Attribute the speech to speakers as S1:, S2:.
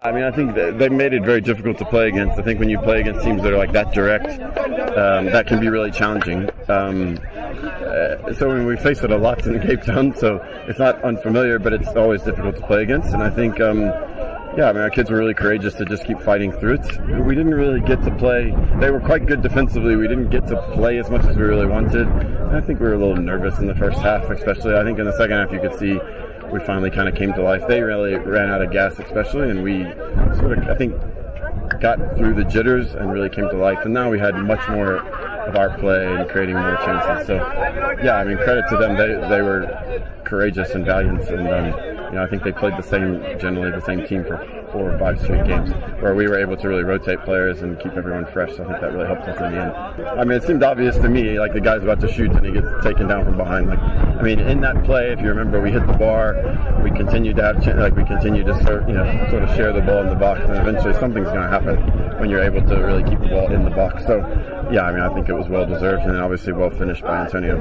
S1: I mean, I think they made it very difficult to play against. I think when you play against teams that are like that direct, um, that can be really challenging. Um, uh, so when we face it a lot in Cape Town, so it's not unfamiliar, but it's always difficult to play against. And I think, um, yeah, I mean, our kids were really courageous to just keep fighting through it. We didn't really get to play. They were quite good defensively. We didn't get to play as much as we really wanted. And I think we were a little nervous in the first half, especially. I think in the second half, you could see we finally kind of came to life. They really ran out of gas, especially, and we sort of, I think, got through the jitters and really came to life. And now we had much more of our play and creating more chances. So, yeah, I mean, credit to them. They they were courageous and valiant, and um, you know, I think they played the same, generally the same team for four or five straight games, where we were able to really rotate players and keep everyone fresh. So I think that really helped us in the end. I mean, it seemed obvious to me, like the guy's about to shoot and he gets taken down from behind. Like, I mean, in that play, if you remember, we hit the bar, we continued to have, like, we continued to sort, you know, sort of share the ball in the box, and eventually something's going to happen when you're able to really keep the ball in the box. So, yeah, I mean, I think it was well deserved and obviously well finished by Antonio.